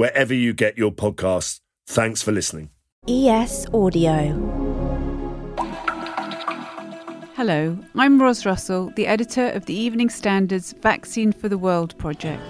wherever you get your podcasts. Thanks for listening. ES Audio. Hello, I'm Ros Russell, the editor of the Evening Standard's Vaccine for the World project.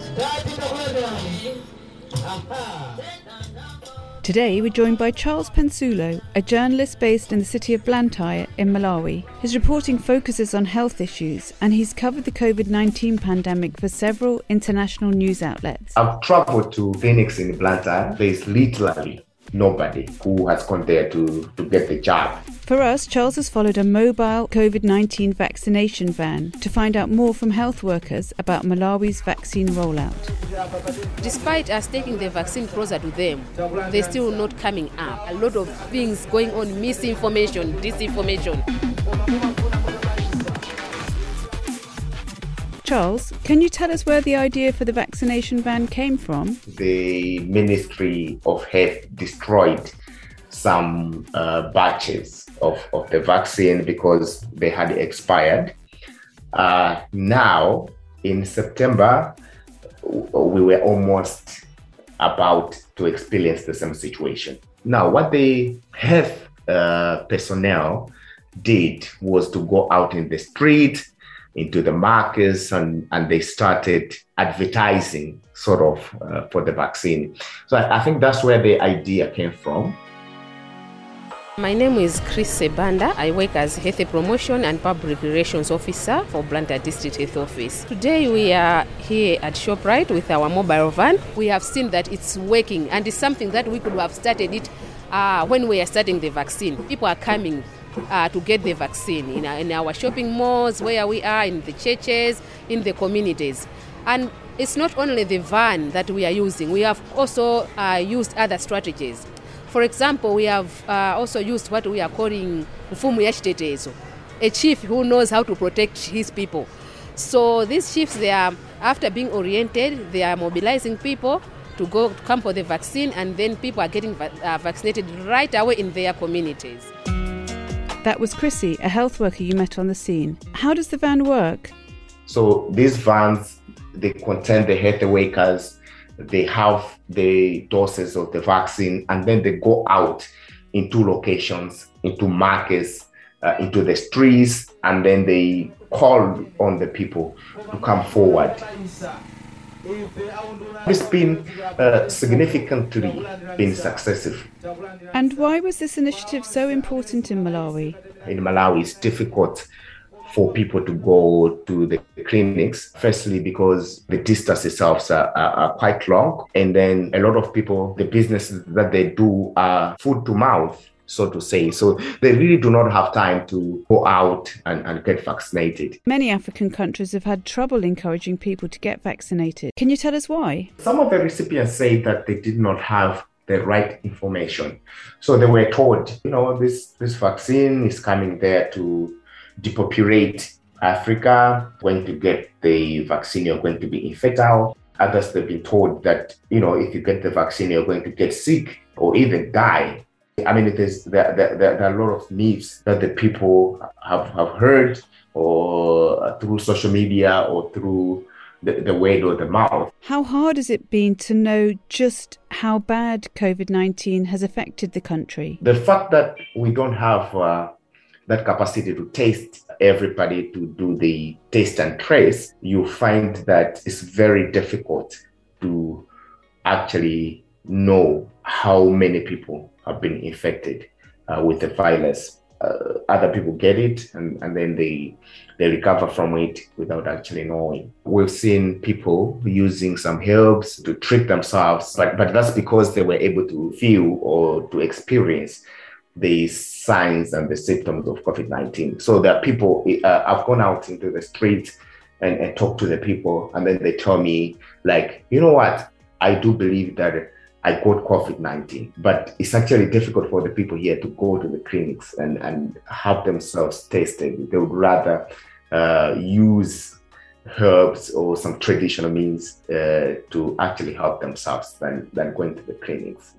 Today, we're joined by Charles Pensulo, a journalist based in the city of Blantyre in Malawi. His reporting focuses on health issues, and he's covered the COVID 19 pandemic for several international news outlets. I've traveled to clinics in Blantyre. There's literally nobody who has gone there to, to get the jab. For us, Charles has followed a mobile COVID 19 vaccination van to find out more from health workers about Malawi's vaccine rollout. Despite us taking the vaccine closer to them, they're still not coming up. A lot of things going on misinformation, disinformation. Charles, can you tell us where the idea for the vaccination van came from? The Ministry of Health destroyed some uh, batches of, of the vaccine because they had expired. Uh, now, in September, we were almost about to experience the same situation. Now, what the health uh, personnel did was to go out in the street into the markets and, and they started advertising sort of uh, for the vaccine. So I, I, think that's where the idea came from. My name is Chris Sebanda. I work as Health Promotion and Public Relations Officer for Blantyre District Health Office. Today we are here at ShopRite with our mobile van. We have seen that it's working and it's something that we could have started it uh, when we are starting the vaccine. People are coming uh, to get the vaccine in our, in our shopping malls, where we are, in the churches, in the communities. And it's not only the van that we are using, we have also uh, used other strategies. For example, we have uh, also used what we are calling mfumu yachitetezo, a chief who knows how to protect his people. So these chiefs, they are after being oriented, they are mobilizing people to go come for the vaccine, and then people are getting va- uh, vaccinated right away in their communities. That was Chrissy, a health worker you met on the scene. How does the van work? So these vans, they contain the health workers, they have the doses of the vaccine, and then they go out into locations, into markets, uh, into the streets, and then they call on the people to come forward. It's been uh, significantly been successful. And why was this initiative so important in Malawi? In Malawi, it's difficult for people to go to the clinics. Firstly, because the distances themselves are, are, are, quite long. And then a lot of people, the businesses that they do are food to mouth so to say. So they really do not have time to go out and, and get vaccinated. Many African countries have had trouble encouraging people to get vaccinated. Can you tell us why? Some of the recipients say that they did not have the right information. So they were told, you know, this, this vaccine is coming there to depopulate Africa. Going to get the vaccine, you're going to be infertile. Others have been told that, you know, if you get the vaccine, you're going to get sick or even die. I mean, it is there, there, there are a lot of myths that the people have, have heard or through social media or through the, the word or the mouth. How hard has it been to know just how bad COVID 19 has affected the country? The fact that we don't have uh, that capacity to taste everybody to do the taste and trace, you find that it's very difficult to actually know how many people have been infected uh, with the virus. Uh, other people get it and, and then they they recover from it without actually knowing. We've seen people using some herbs to treat themselves, but, but that's because they were able to feel or to experience the signs and the symptoms of COVID 19. So there are people, uh, I've gone out into the street and, and talked to the people, and then they tell me, like, you know what, I do believe that I got COVID 19, but it's actually difficult for the people here to go to the clinics and, and have themselves tested. They would rather uh, use herbs or some traditional means uh, to actually help themselves than, than going to the clinics.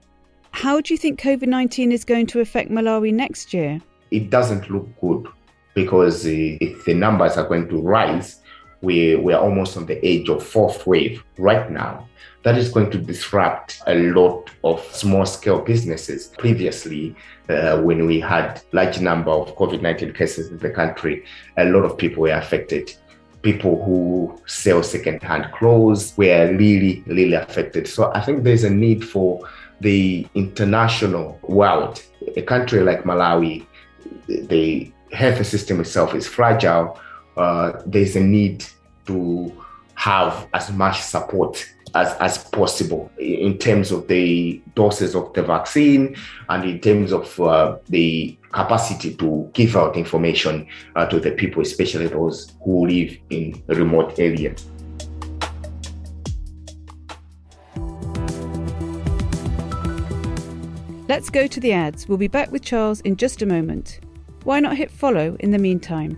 How do you think COVID 19 is going to affect Malawi next year? It doesn't look good because uh, if the numbers are going to rise, we, we're almost on the edge of fourth wave right now. That is going to disrupt a lot of small scale businesses. Previously, uh, when we had large number of COVID-19 cases in the country, a lot of people were affected. People who sell second-hand clothes were really, really affected. So I think there's a need for the international world. A country like Malawi, the health system itself is fragile uh, there's a need to have as much support as, as possible in terms of the doses of the vaccine and in terms of uh, the capacity to give out information uh, to the people, especially those who live in remote areas. Let's go to the ads. We'll be back with Charles in just a moment. Why not hit follow in the meantime?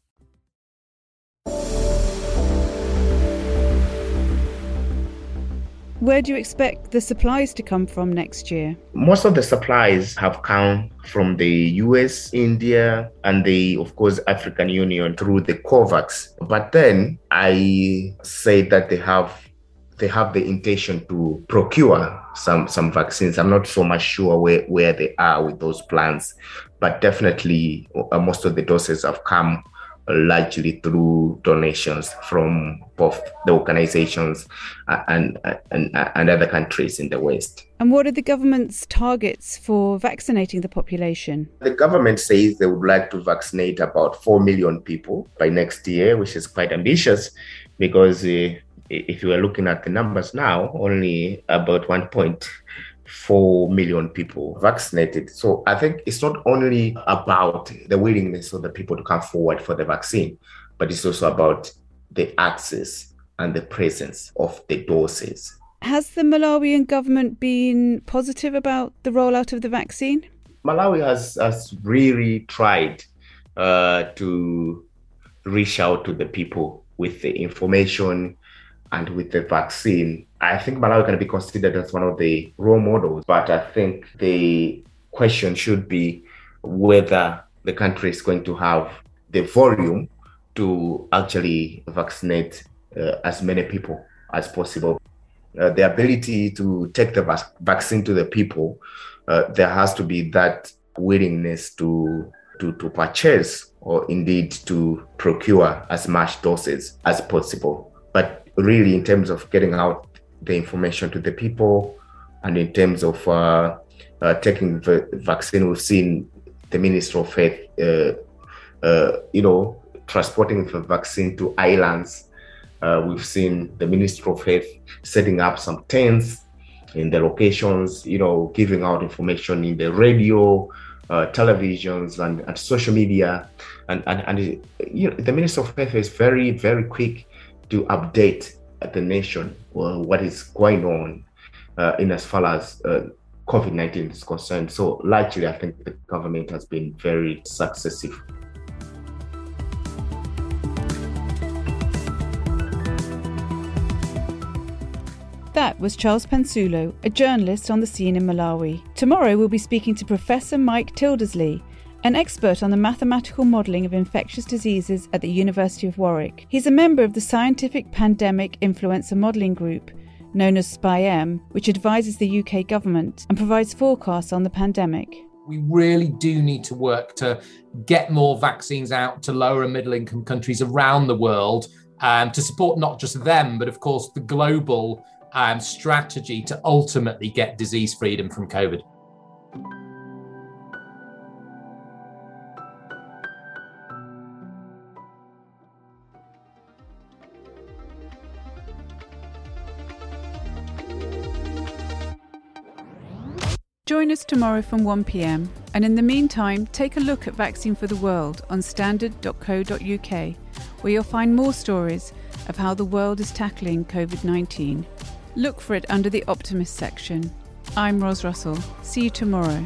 Where do you expect the supplies to come from next year? Most of the supplies have come from the US, India, and the, of course, African Union through the COVAX. But then I say that they have they have the intention to procure some some vaccines. I'm not so much sure where, where they are with those plans, but definitely uh, most of the doses have come largely through donations from both the organizations uh, and, uh, and, uh, and other countries in the West. And what are the government's targets for vaccinating the population? The government says they would like to vaccinate about 4 million people by next year, which is quite ambitious because uh, if you are looking at the numbers now, only about 1.4 4 million people vaccinated. So I think it's not only about the willingness of the people to come forward for the vaccine, but it's also about the access and the presence of the doses. Has the Malawian government been positive about the rollout of the vaccine? Malawi has, has really tried uh, to reach out to the people with the information and with the vaccine, I think Malawi can be considered as one of the role models. But I think the question should be whether the country is going to have the volume to actually vaccinate uh, as many people as possible. Uh, the ability to take the vac- vaccine to the people, uh, there has to be that willingness to, to, to purchase or indeed to procure as much doses as possible. But really, in terms of getting out the information to the people and in terms of uh, uh, taking the vaccine, we've seen the Minister of Health, uh, uh, you know, transporting the vaccine to islands. Uh, we've seen the Minister of Health setting up some tents in the locations, you know, giving out information in the radio, uh, televisions, and, and, social media. And, and, and you know, the Minister of Health is very, very quick to update the nation what is going on uh, in as far as uh, COVID 19 is concerned. So, largely, I think the government has been very successful. That was Charles Pensulo, a journalist on the scene in Malawi. Tomorrow we'll be speaking to Professor Mike Tildesley, an expert on the mathematical modelling of infectious diseases at the University of Warwick. He's a member of the Scientific Pandemic Influenza Modelling Group, known as SPI-M, which advises the UK government and provides forecasts on the pandemic. We really do need to work to get more vaccines out to lower and middle income countries around the world um, to support not just them, but of course the global um, strategy to ultimately get disease freedom from COVID. Join us tomorrow from 1pm, and in the meantime, take a look at Vaccine for the World on standard.co.uk, where you'll find more stories of how the world is tackling COVID 19. Look for it under the Optimist section. I'm Ros Russell. See you tomorrow.